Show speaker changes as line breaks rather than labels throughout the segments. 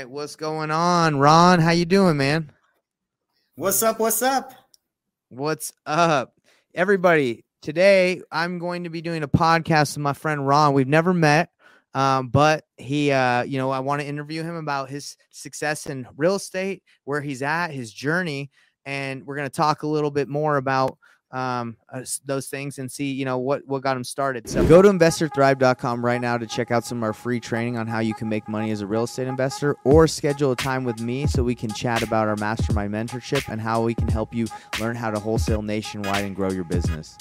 right, what's going on, Ron? How you doing, man?
What's up? What's up?
What's up, everybody? Today, I'm going to be doing a podcast with my friend Ron. We've never met, um, but he, uh, you know, I want to interview him about his success in real estate, where he's at, his journey, and we're going to talk a little bit more about um, uh, those things and see, you know, what what got him started. So go to investorthrive.com right now to check out some of our free training on how you can make money as a real estate investor, or schedule a time with me so we can chat about our mastermind mentorship and how we can help you learn how to wholesale nationwide and grow your business.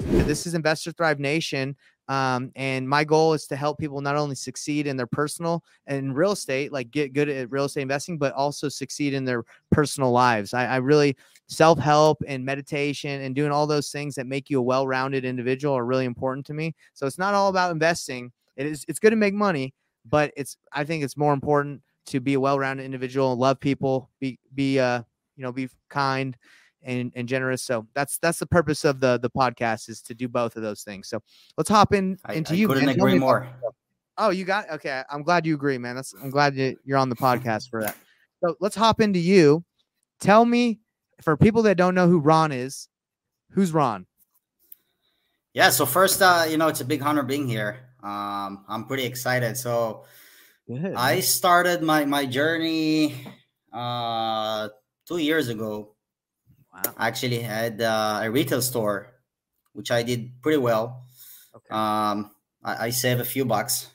This is Investor Thrive Nation. Um, and my goal is to help people not only succeed in their personal and real estate, like get good at real estate investing, but also succeed in their personal lives. I, I really self help and meditation and doing all those things that make you a well rounded individual are really important to me. So it's not all about investing. It is it's good to make money, but it's I think it's more important to be a well rounded individual, love people, be be uh you know be kind and, and generous. So that's that's the purpose of the the podcast is to do both of those things. So let's hop in into
I,
you.
Couldn't
man.
agree more.
Oh, you got okay. I'm glad you agree, man. That's I'm glad you, you're on the podcast for that. So let's hop into you. Tell me for people that don't know who Ron is, who's Ron?
Yeah. So first, uh, you know, it's a big honor being here. Um, I'm pretty excited. So
Good.
I started my my journey uh two years ago.
Wow.
I actually had uh, a retail store, which I did pretty well.
Okay.
Um, I, I saved a few bucks,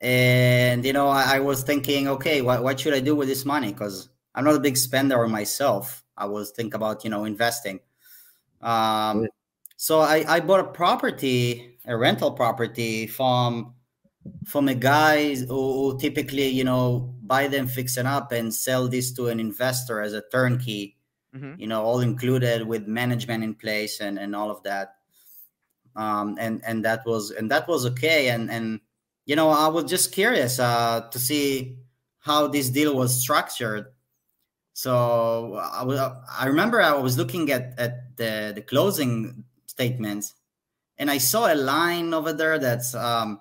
and you know, I, I was thinking, okay, what what should I do with this money? Because I'm not a big spender on myself. I was thinking about you know investing. Um, so I I bought a property, a rental property from from a guy who, who typically you know buy them, fix it up, and sell this to an investor as a turnkey
Mhm.
you know all included with management in place and and all of that. Um and and that was and that was okay. And and you know i was just curious uh to see how this deal was structured. So i was i remember i was looking at at the the closing statements and i saw a line over there that's um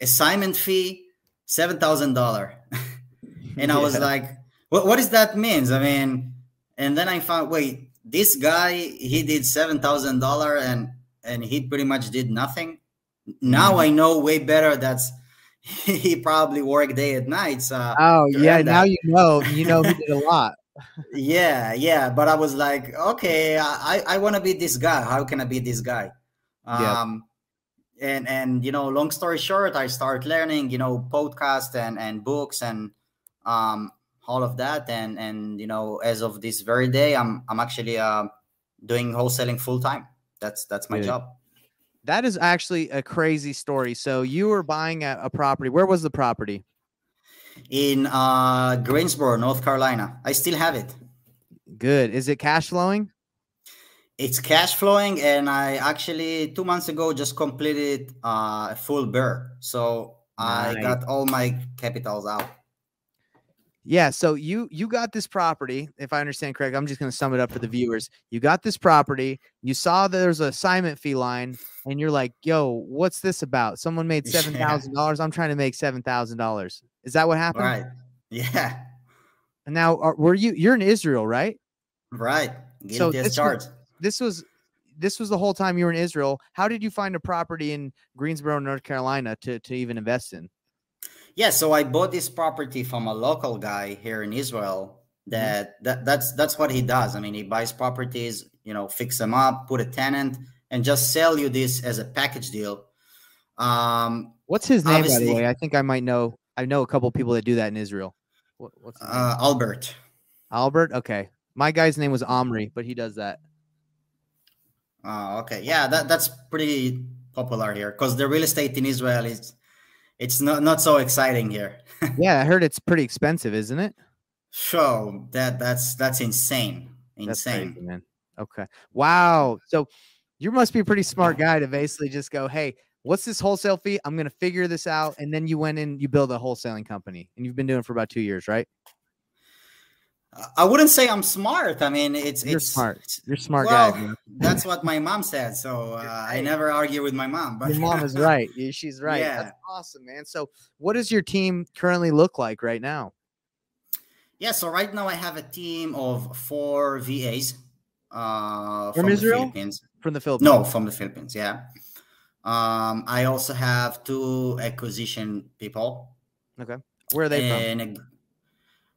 assignment fee seven thousand dollar and i was like what, what does that means i mean and then I found wait, this guy he did seven thousand dollar and and he pretty much did nothing. Now
Mhm.
I know way better. That's he probably worked day and nights. Uh,
Oh yeah,
earn
now you know. You know he did a lot.
yeah, yeah. But I was like, okay, I I want to be this guy. How can I be this guy?
Yeah.
Um, and and you know, long story short, I start learning, you know, podcast and and books and um all of that and and you know as of this very day i'm i'm actually uh doing wholesaling full time that's that's my
Good.
job
That is actually a crazy story. So you were buying a, a property. Where was the property?
in uh greensboro north carolina i still have it
Good. Is it cash flowing?
it's cash flowing and i actually two months ago just completed uh, a full BRRRR so i got all my capitals out
Yeah, so you you got this property, if I understand correct. I'm just going to sum it up for the mm-hmm. viewers. You got this property, you saw there's an assignment fee line, and you're like, "Yo, what's this about? Someone made
Yeah.
seven thousand dollars. I'm trying to make seven thousand dollars. Is that what happened?
right yeah
And now, are, were you? You're in Israel, right?
right
So this was- This was this was the whole time you were in Israel. How did you find a property in Greensboro, North Carolina, to to even invest in?
Yeah, so I bought this property from a local guy here in Israel. That, that that's that's what he does. I mean, he buys properties, you know, fix them up, put a tenant, and just sell you this as a package deal. Um,
What's his name, by the way? I think I might know. I know a couple people that do that in Israel. What, what's
uh, Albert.
Albert? Okay. My guy's name was Omri, but he does that.
Uh, okay, yeah, that that's pretty popular here because the real estate in Israel is it's not not so exciting here.
Yeah, I heard it's pretty expensive, isn't it?
So that that's that's insane,
That's
insane.
crazy, man. Okay. Wow. So you must be a pretty smart guy to basically just go, hey, what's this wholesale fee? I'm gonna figure this out. And then you went in, you build a wholesaling company, and you've been doing it for about two years, right?
I wouldn't say I'm smart. I mean, it's
You're
it's
smart. You're a smart
well,
guy. man.
that's what my mom said. So uh, I never argue with my mom. But
Your mom is right. She's right.
Yeah.
That's awesome, man. So, what does your team currently look like right now?
Yeah. So right now I have a team of four VAs. Uh,
From
from,
Israel?
the Philippines.
From the Philippines.
No, from the Philippines. Yeah. Um, I also have two acquisition people. Okay.
Where are they from?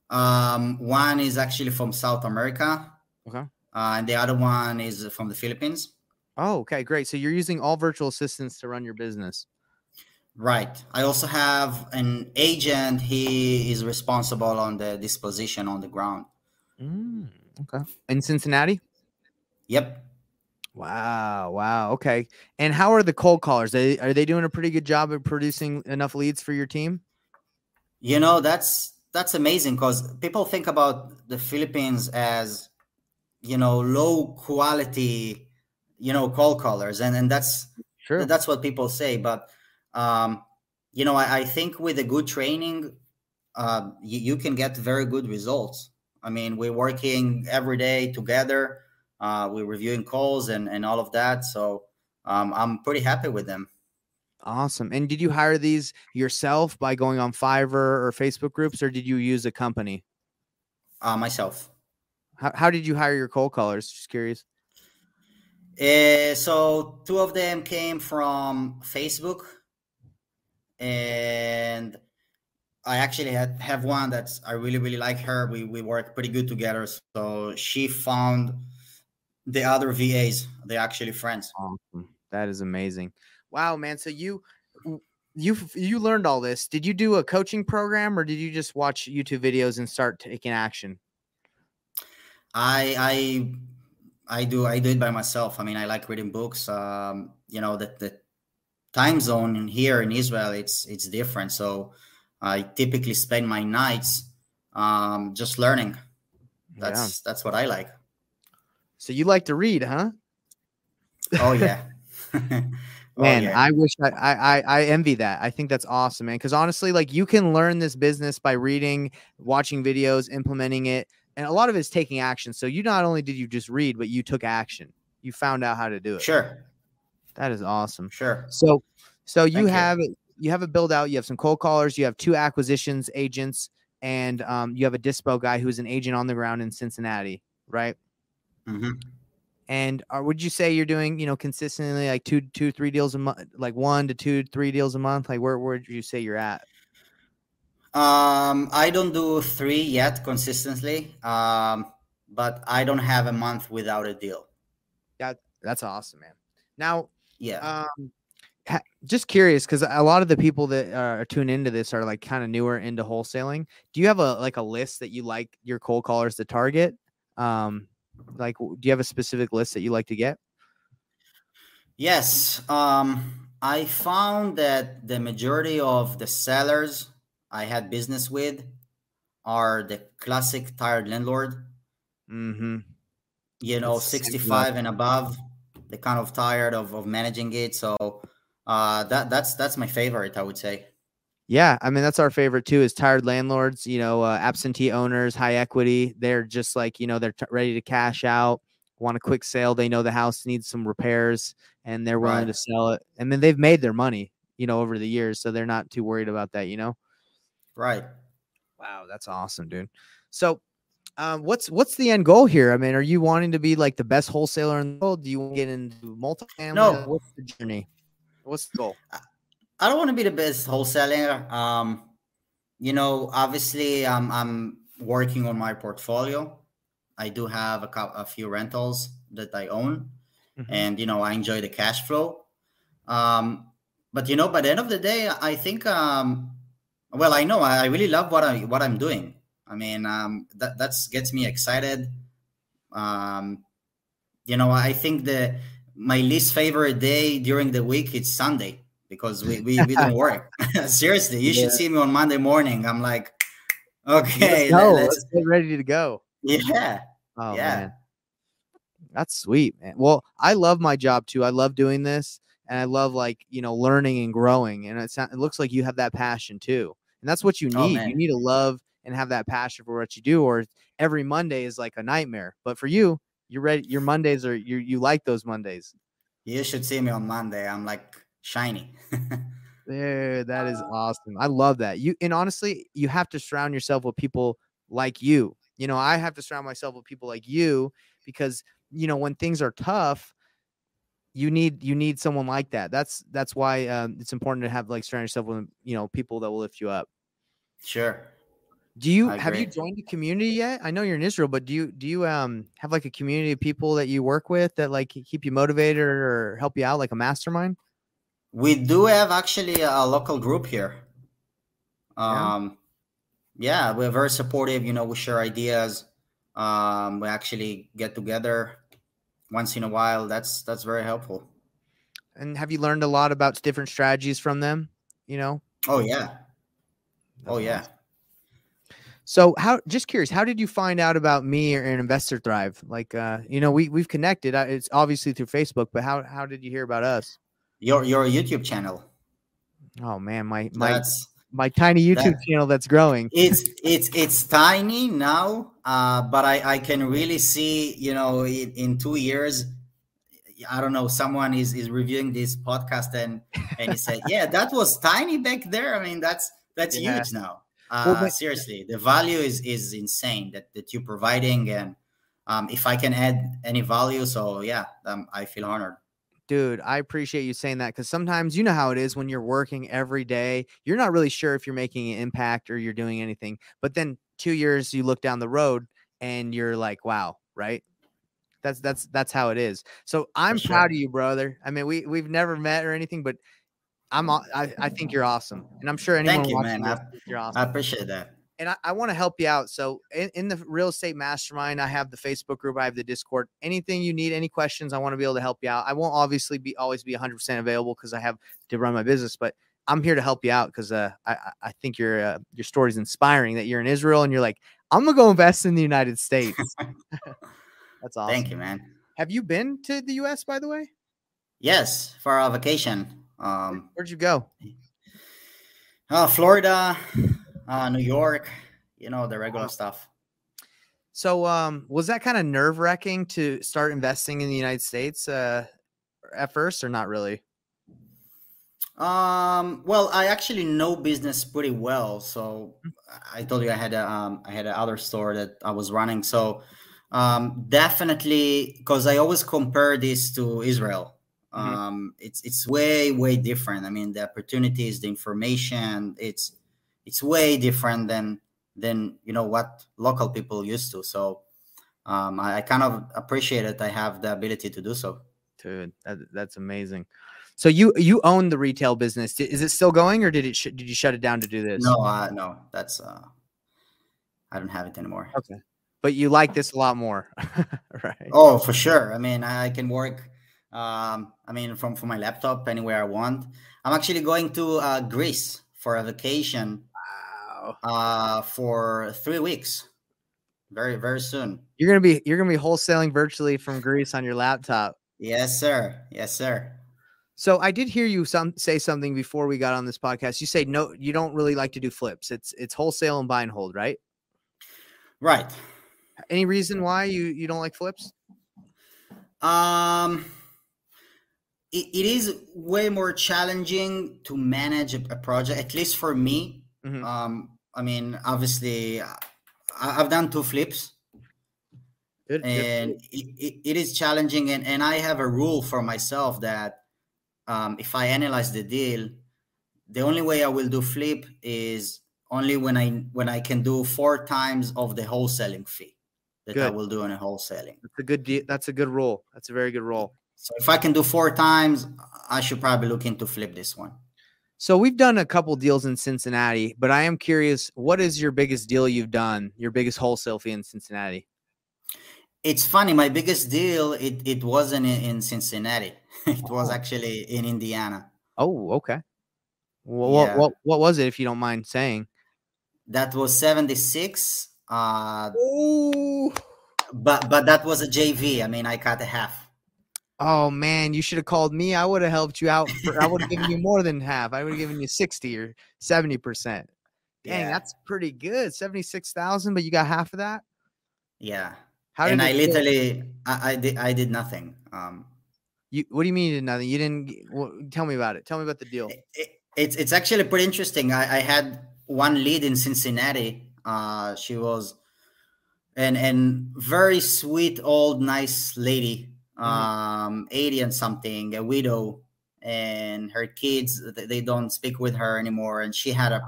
Um, one is actually from South America.
Okay.
Uh, and the other one is from the Philippines.
Oh, okay, great. So you're using all virtual assistants to run your business.
Right. I also have an agent. He is responsible on the disposition on the ground.
Mm, okay. In Cincinnati?
Yep.
Wow, wow. Okay. And how are the cold callers? They, are they doing a pretty good job at producing enough leads for your team?
You know that's that's amazing because people think about the Philippines as you know low quality, you know, call callers, and and that's
Sure.
that's what people say. But um, you know, I, I think with a good training, uh, you, you can get very good results. I mean, we're working every day together. Uh, we're reviewing calls and and all of that. So um, I'm pretty happy with them.
Awesome. And did you hire these yourself by going on Fiverr or Facebook groups, or did you use a company?
Uh, myself.
How, how did you hire your cold callers? Just curious.
Uh, so two of them came from Facebook, and I actually had have one that's I really really like her. We we work pretty good together. So she found the other VAs. They're actually friends.
Awesome. That is amazing. Wow, man. So you you you learned all this. Did you do a coaching program or did you just watch YouTube videos and start taking action?
I I I do I do it by myself. I mean, I like reading books. Um, you know that the time zone in here in Israel it's it's different. So I typically spend my nights um, just learning.
yeah.
That's that's what I like.
So you like to read, huh?
Oh yeah. Oh,
Man,
yeah.
I wish I, I I envy that. I think that's awesome, man. Because honestly, like you can learn this business by reading, watching videos, implementing it, and a lot of it's taking action. So you not only did you just read, but you took action. You found out how to do it.
sure,
That is awesome.
sure.
So, so you
Thank
have it. You have a build out. You have some cold callers. You have two acquisitions agents, and um, you have a dispo guy who's an agent on the ground in Cincinnati, right?
hmm
And uh, would you say you're doing, you know, consistently like two, two, three deals a month, like one to two, three deals a month? Like where, where would you say you're at?
Um, I don't do three yet consistently. Um, but I don't have a month without a deal.
That's awesome, man. Now,
Yeah.
um, ha- just curious because a lot of the people that are tuned into this are like kind of newer into wholesaling. Do you have a like a list that you like your cold callers to target? Um, like, do you have a specific list that you like to get?
Yes. Um, I found that the majority of the sellers I had business with are the classic tired landlord,
Mm-hmm.
you know,
same
65 and above. They're kind of tired of, of managing it. So uh, that that's that's my favorite, I would say.
Yeah, I mean that's our favorite too. Is tired landlords, you know, uh, absentee owners, high equity. They're just like you know they're t- ready to cash out, want a quick sale. They know the house needs some repairs, and they're willing
Right.
to sell it. And then they've made their money, you know, over the years, so they're not too worried about that. You know.
Right.
Wow, that's awesome, dude. So, um, what's what's the end goal here? I mean, are you wanting to be like the best wholesaler in the world? Do you want to get into multifamily?
No.
What's the journey? What's the goal?
I don't want to be the best wholesaler. Um, you know, obviously, I'm I'm working on my portfolio. I do have a couple, a few rentals that I own,
Mhm.
and you know, I enjoy the cash flow. Um, but you know, by the end of the day, I think, um, well, I know I really love what I what I'm doing. I mean, um, that that's gets me excited. Um, you know, I think the my least favorite day during the week is Sunday because we we, we don't work. Seriously, you
Yeah.
should see me on Monday morning. I'm like, okay,
let's
let-
Let's get ready to go.
yeah,
Oh
Yeah.
man. That's sweet, man. Well, I love my job too. I love doing this and I love like, you know, learning and growing. And it, sound, it looks like you have that passion too. And that's what you
Oh,
need.
man.
you need to love and have that passion for what you do, or every Monday is like a nightmare. But for you, you're ready. Your Mondays are you you like those Mondays.
You should see me on Monday. I'm like shiny.
There, that is awesome. I love that. You and honestly, you have to surround yourself with people like you. You know, I have to surround myself with people like you because you know when things are tough, you need you need someone like that. That's that's why um, it's important to have like surround yourself with you know people that will lift you up.
Sure.
Do you have you joined a community yet? I know you're in Israel, but do you do you um have like a community of people that you work with that like keep you motivated or help you out, like a mastermind?
We do have actually a local group here. Um, yeah, yeah we're very supportive. You know, we share ideas. Um, we actually get together once in a while. That's that's very helpful.
And have you learned a lot about different strategies from them? You know.
Oh yeah. Oh yeah.
So how just curious, how did you find out about me or an Investor Thrive? Like uh, you know, we we've connected. It's obviously through Facebook, but how how did you hear about us?
Your your YouTube channel.
Oh man, my my that's, my tiny YouTube that, channel that's growing.
It's it's it's tiny now, uh, but I I can really see you know in, in two years. I don't know. Someone is is reviewing this podcast and and he said, "Yeah, that was tiny back there." I mean, that's that's yeah. huge now. Uh, well, but, seriously, the value is is insane that that you're providing, and um, if I can add any value, so yeah, um, I feel honored.
Dude, I appreciate you saying that because sometimes you know how it is when you're working every day. You're not really sure if you're making an impact or you're doing anything. But then two years you look down the road and you're like, wow, right? That's that's that's how it is. So I'm sure. proud of you, brother. I mean, we we've never met or anything, but I'm I, I think you're awesome, and I'm sure anyone
Thank you, man.
I,
you're awesome. I appreciate that
and I, I want to help you out. So in, in, the real estate mastermind, I have the Facebook group, I have the Discord. Anything you need, any questions, I want to be able to help you out. I won't obviously be always be 100 percent available because I have to run my business, but I'm here to help you out because uh, I I think your uh, your story is inspiring. That you're in Israel and you're like, I'm gonna go invest in the United States. That's awesome.
Thank you, man.
Have you been to the U.S. by the way?
Yes, for our vacation. Um,
Where'd you go?
Uh, Florida, uh, New York, you know, the regular stuff.
So, um, was that kind of nerve wracking to start investing in the United States uh, at first, or not really?
Um, well, I actually know business pretty well. So mm. I told you I had a, um, I had another store that I was running. So um, definitely, because I always compare this to Israel. Mm-hmm. Um, it's it's way way different. I mean, the opportunities, the information, it's it's way different than than you know what local people used to. So um, I, I, kind of appreciate it. I have the ability to do so.
Dude, that, that's amazing. So you you own the retail business. Is it still going, or did it sh- did you shut it down to do this?
No, uh, no, that's uh, I don't have it anymore.
Okay, but you like this a lot more, right?
Oh, for sure. I mean, I can work. Um, I mean, from from my laptop anywhere I want. I'm actually going to uh, Greece for a vacation uh, for three weeks. Very, very soon.
You're gonna be you're gonna be wholesaling virtually from Greece on your laptop.
Yes, sir. Yes, sir.
So I did hear you some say something before we got on this podcast. You say no, you don't really like to do flips. It's it's wholesale and buy and hold, right?
Right.
Any reason why you you don't like flips?
Um it, it is way more challenging to manage a, a project, at least for me. Mm-hmm. Um I mean, obviously, I've done two flips, good, and good. It, it is challenging. And, and I have a rule for myself that um, if I analyze the deal, the only way I will do flip is only when I when I can do four times of the wholesaling fee that good. I will do in a wholesaling.
That's a good deal. That's a good rule. That's a very good rule.
So if I can do four times, I should probably look into flip this one.
So we've done a couple deals in Cincinnati, but I am curious, what is your biggest deal you've done? Your biggest wholesale fee in Cincinnati?
It's funny. My biggest deal it it wasn't in, in Cincinnati. it was oh. actually in Indiana.
Oh, okay. Well, yeah. what, what what was it, if you don't mind saying?
That was seventy six. Uh, Ooh. But but that was a JV. I mean, I cut a half.
Oh man, you should have called me. I would have helped you out. For, I would have given you more than half. I would have given you 60 or 70%. Dang,
Yeah.
that's pretty good. 76,000, but you got half of that?
Yeah.
How
and
did
I
feel?
literally, I, I did, I did nothing. Um,
You, what do you mean you did nothing? You didn't. Well, tell me about it. Tell me about the deal.
it, it- it's it's actually pretty interesting. I, I had one lead in Cincinnati. Uh, she was an and very sweet old nice lady, um, eighty and something, a widow, and her kids they, don't speak with her anymore, and she had a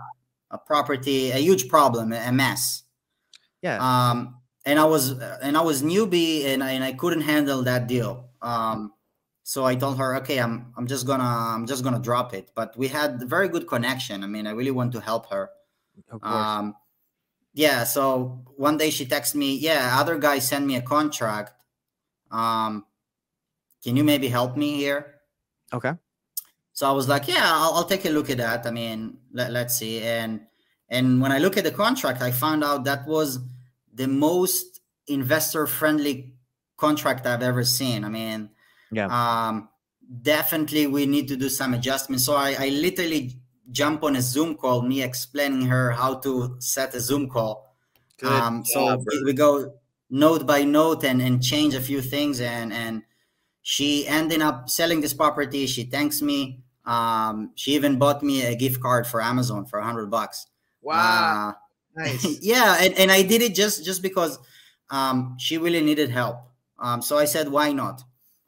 a property, a huge problem, a mess.
Yeah.
um and i was and i was newbie and I, and I couldn't handle that deal. Um so i told her okay i'm i'm just gonna i'm just gonna drop it. But we had a very good connection. I mean i really want to help her. Um yeah so one day she texted me yeah other guy sent me a contract. Um can you maybe help me here
okay.
so I was like, yeah, I'll, I'll take a look at that. I mean, let, let's see. And and when I look at the contract, I found out that was the most investor friendly contract I've ever seen. I mean,
Yeah.
um, definitely we need to do some adjustments. So I, I literally jump on a Zoom call, me explaining her how to set a Zoom call.
Good
Um, so we go note by note and, and change a few things and and she ended up selling this property. She thanks me. Um, she even bought me a gift card for Amazon for a hundred bucks.
Wow.
Uh,
nice.
yeah, and, and I did it just just because um, she really needed help. Um, so I said, why not?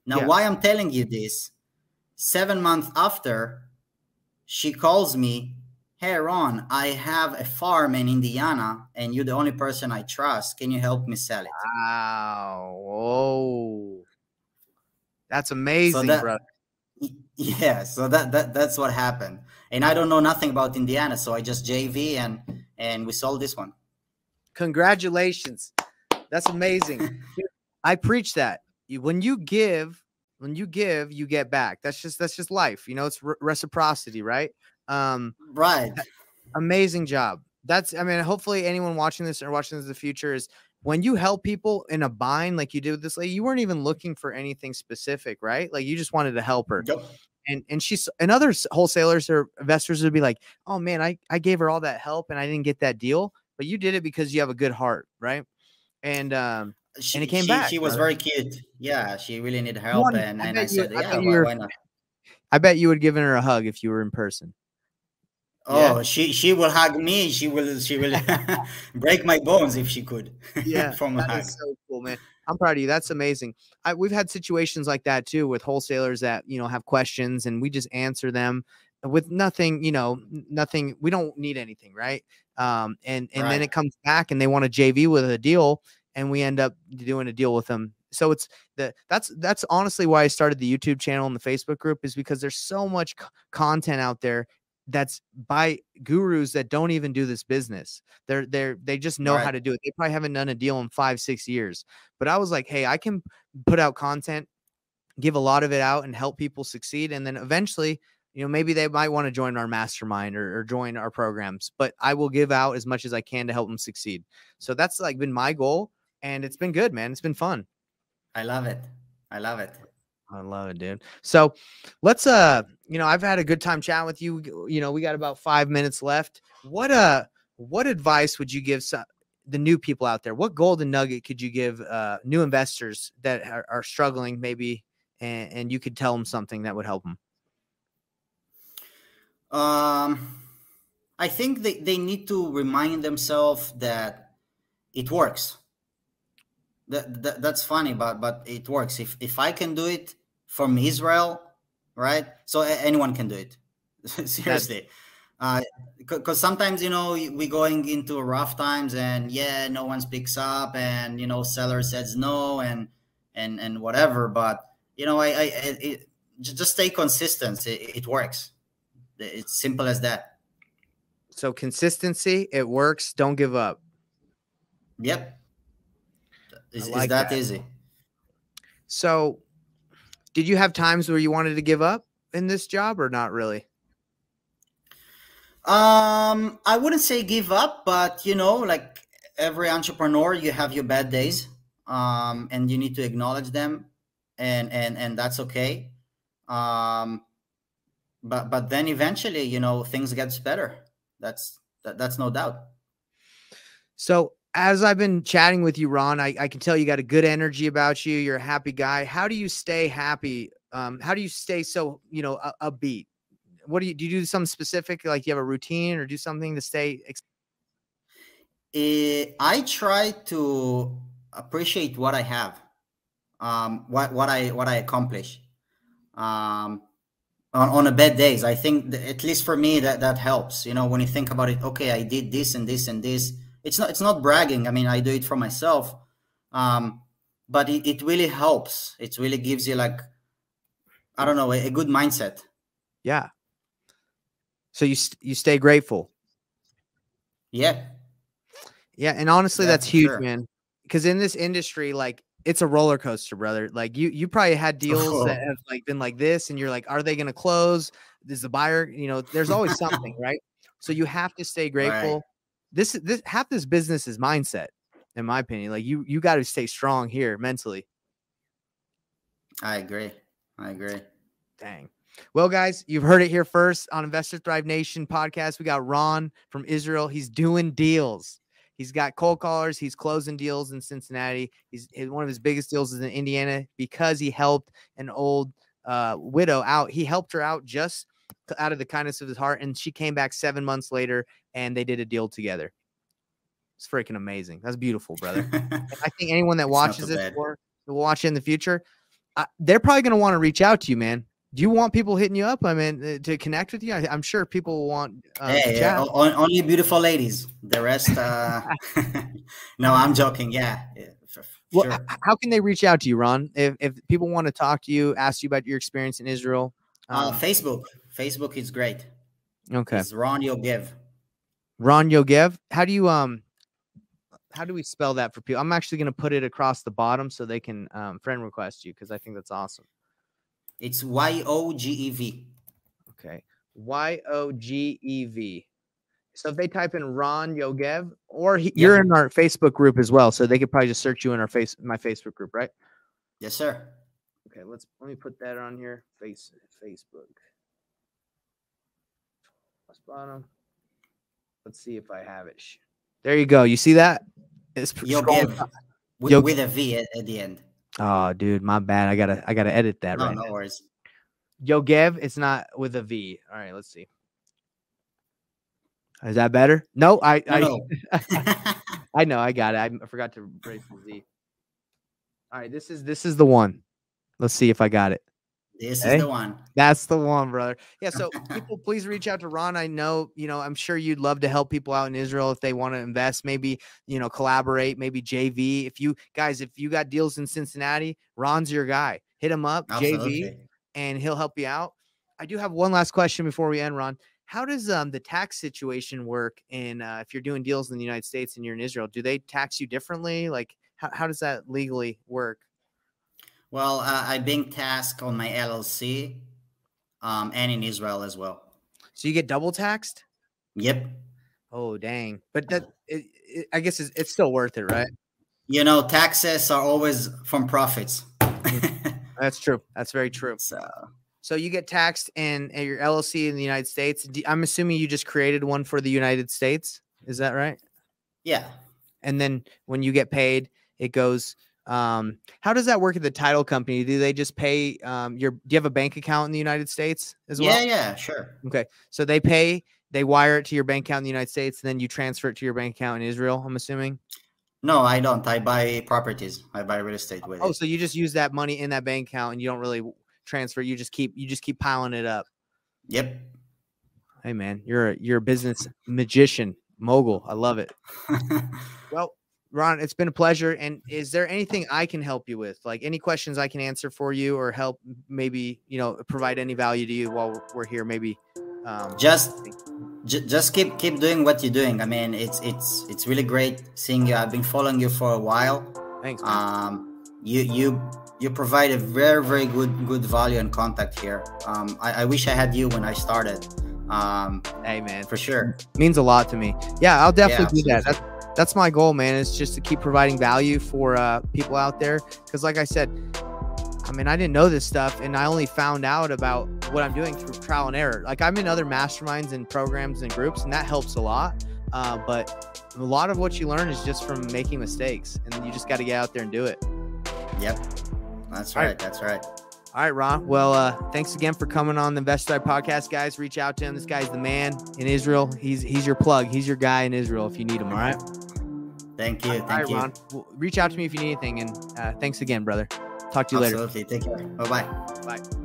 Now,
Yeah.
why I'm telling you this? Seven months after, she calls me, "Hey Ron, I have a farm in Indiana, and you're the only person I trust. Can you help me sell it?"
Wow. Whoa. That's amazing,
that-
bro.
Yeah, so that, that that's what happened. And I don't know nothing about Indiana, so I just JV and and we sold this one.
Congratulations. That's amazing. I preach that. When you give, when you give, you get back. That's just that's just life. You know, it's re- reciprocity, right? Um
Right.
amazing job. That's I mean, hopefully anyone watching this or watching this in the future is when you help people in a bind like you did with this lady, you weren't even looking for anything specific, right? Like you just wanted to help her.
Yep.
And and she's and other wholesalers or investors would be like, "Oh man, I I gave her all that help and I didn't get that deal, but you did it because you have a good heart, right?" And um
She,
it came
she,
back,
She was
brother.
very cute. Yeah, she really needed help,
One,
and
I
and I,
you-
said,
I
yeah, why, why not?
I bet you would have given her a hug if you were in person.
Oh,
Yeah.
she she will hug me. She will she will break my bones if she could. Yeah, from a hug.
so cool, man. I'm proud of you. That's amazing. I, we've had situations like that too with wholesalers that you know have questions and we just answer them with nothing. You know, nothing. We don't need anything, right? Um, and and then it comes back and they want a JV with a deal, and we end up doing a deal with them. So it's the that's that's honestly why I started the YouTube channel and the Facebook group is because there's so much c- content out there that's by gurus that don't even do this business. They're they're they just know how to do it. They probably haven't done a deal in five, six years. But I was like, hey, I can put out content, give a lot of it out and help people succeed. And then eventually, you know, maybe they might want to join our mastermind or, or join our programs, but I will give out as much as I can to help them succeed. So that's like been my goal. And it's been good, man. It's been fun.
I love it. I love it.
I love it, dude. So let's uh, you know, I've had a good time chatting with you. You know, we got about five minutes left. What uh what advice would you give some, the new people out there? What golden nugget could you give uh new investors that are, are struggling maybe and, and you could tell them something that would help them?
Um, I think they, they need to remind themselves that it works. That, that that's funny, but but it works. If if I can do it from Israel, right? So anyone can do it. Seriously. Because uh, sometimes you know we're going into rough times and yeah, no one speaks up and you know seller says no and and and whatever. But you know I I it, it, just stay consistent. It, it works. It's simple as that.
So consistency, it works. Don't give up.
Yep. Is,
like
is that,
that.
easy?
So did you have times where you wanted to give up in this job or not really?
Um, I wouldn't say give up, but you know, like every entrepreneur, you have your bad days, um, and you need to acknowledge them, and and and that's okay. Um, but but then eventually, you know, things gets better. That's that, that's no doubt.
So as I've been chatting with you, Ron, I, I can tell you got a good energy about you. You're a happy guy. How do you stay happy? Um, how do you stay so you know upbeat? What do you do? You do something specific, like you have a routine, or do something to stay? Ex-
uh, I try to appreciate what I have, um, what what I what I accomplish. Um, on, on a bad days, I think at least for me that that helps. You know, when you think about it, okay, I did this and this and this it's not it's not bragging. I mean i do it for myself um but it, it really helps. It really gives you like i don't know a, a good mindset.
Yeah. So you you stay grateful.
Yeah.
Yeah and honestly yeah, that's huge sure. man because in this industry like it's a roller coaster brother. Like you you probably had deals oh. that have like been like this and you're like are they going to close? Is the buyer you know there's always something right? So you have to stay grateful. right this is this half this business is mindset, in my opinion. Like you you got to stay strong here mentally.
I agree. I agree.
Dang. Well, guys, you've heard it here first on Investor Thrive Nation podcast. We got Ron from Israel. He's doing deals. He's got cold callers. He's closing deals in Cincinnati. He's one of his biggest deals is in Indiana because he helped an old uh, widow out. He helped her out just out of the kindness of his heart. And she came back seven months later and they did a deal together. It's freaking amazing. That's beautiful, brother. I think anyone that watches this or will watch it in the future, uh, they're probably going to want to reach out to you, man. Do you want people hitting you up? I mean, uh, to connect with you? I, am sure people want.
Uh, hey, yeah, only beautiful ladies. The rest, uh, no, I'm joking. Yeah. yeah
well, sure. how can they reach out to you, Ron? If, if people want to talk to you, ask you about your experience in Israel,
uh, um, Facebook. Facebook is great.
Okay.
It's Ron Yogev.
Ron Yogev. How do you um how do we spell that for people? I'm actually going to put it across the bottom so they can um, friend request you because I think that's awesome.
It's Y O G E V.
Okay. Y O G E V. So if they type in Ron Yogev, or he, you're in our Facebook group as well, so they could probably just search you in our face my Facebook group, right?
Yes, sir.
Okay, let's let me put that on here. Face Facebook. Bottom. Let's see if I have it. There you go. You see that?
It's Yogev with, with a V at, at, the end.
Oh, dude, my bad. I gotta I gotta edit that
no,
right.
No now. worries.
Yogev, it's not with a V. All right, let's see. Is that better? No, I no, I. I know I got it. I forgot to break the Z. All right, this is this is the one. Let's see if I got it.
This is the one.
That's the one, brother. Yeah. So people, please reach out to Ron. I know, you know, I'm sure you'd love to help people out in Israel if they want to invest, maybe, you know, collaborate, maybe JV. If you guys, if you got deals in Cincinnati, Ron's your guy. Hit him up, Absolutely. JV, and he'll help you out. I do have one last question before we end, Ron. How does um, the tax situation work in uh, if you're doing deals in the United States and you're in Israel? Do they tax you differently? Like, how, how does that legally work?
Well, uh, I've been tasked on my LLC um, and in Israel as well.
So you get double taxed?
Yep.
Oh, dang. But that, it, it, I guess it's, it's still worth it, right?
You know, taxes are always from profits.
That's true. That's very true.
So,
so you get taxed in, in your LLC in the United States. I'm assuming you just created one for the United States. Is that right?
Yeah.
And then when you get paid, it goes um, how does that work at the title company? Do they just pay um, your? Do you have a bank account in the United States as well?
Yeah, yeah, sure.
Okay, so they pay, they wire it to your bank account in the United States, and then you transfer it to your bank account in Israel. I'm assuming.
No, I don't. I buy properties. I buy real estate with.
Oh,
it.
so you just use that money in that bank account, and you don't really transfer. You just keep you just keep piling it up.
Yep.
Hey man, you're a you're a business magician mogul. I love it. well, Ron, it's been a pleasure. And is there anything I can help you with? Like any questions I can answer for you or help maybe, you know, provide any value to you while we're here? Maybe
um, just just keep keep doing what you're doing. I mean, it's it's it's really great seeing you. I've been following you for a while.
Thanks.
Man. Um, you you you provide a very very good good value and contact here. Um, I, I wish I had you when I started. Um,
hey man,
for sure,
means a lot to me. Yeah, I'll definitely yeah, do that. That's that's my goal, man. Is just to keep providing value for uh, people out there. Because, like I said, I mean, I didn't know this stuff, and I only found out about what I'm doing through trial and error. Like I'm in other masterminds and programs and groups, and that helps a lot. Uh, but a lot of what you learn is just from making mistakes, and you just got to get out there and do it.
Yep, that's right. right. That's right.
All right, Ron. Well, uh, thanks again for coming on the Investor podcast, guys. Reach out to him. This guy's the man in Israel. He's he's your plug. He's your guy in Israel if you need him. All right.
Thank you. Thank all right, you. Ron.
Well, reach out to me if you need anything. And uh, thanks again, brother. Talk to you
Absolutely.
later.
Absolutely. Take care. Bye-bye.
Bye.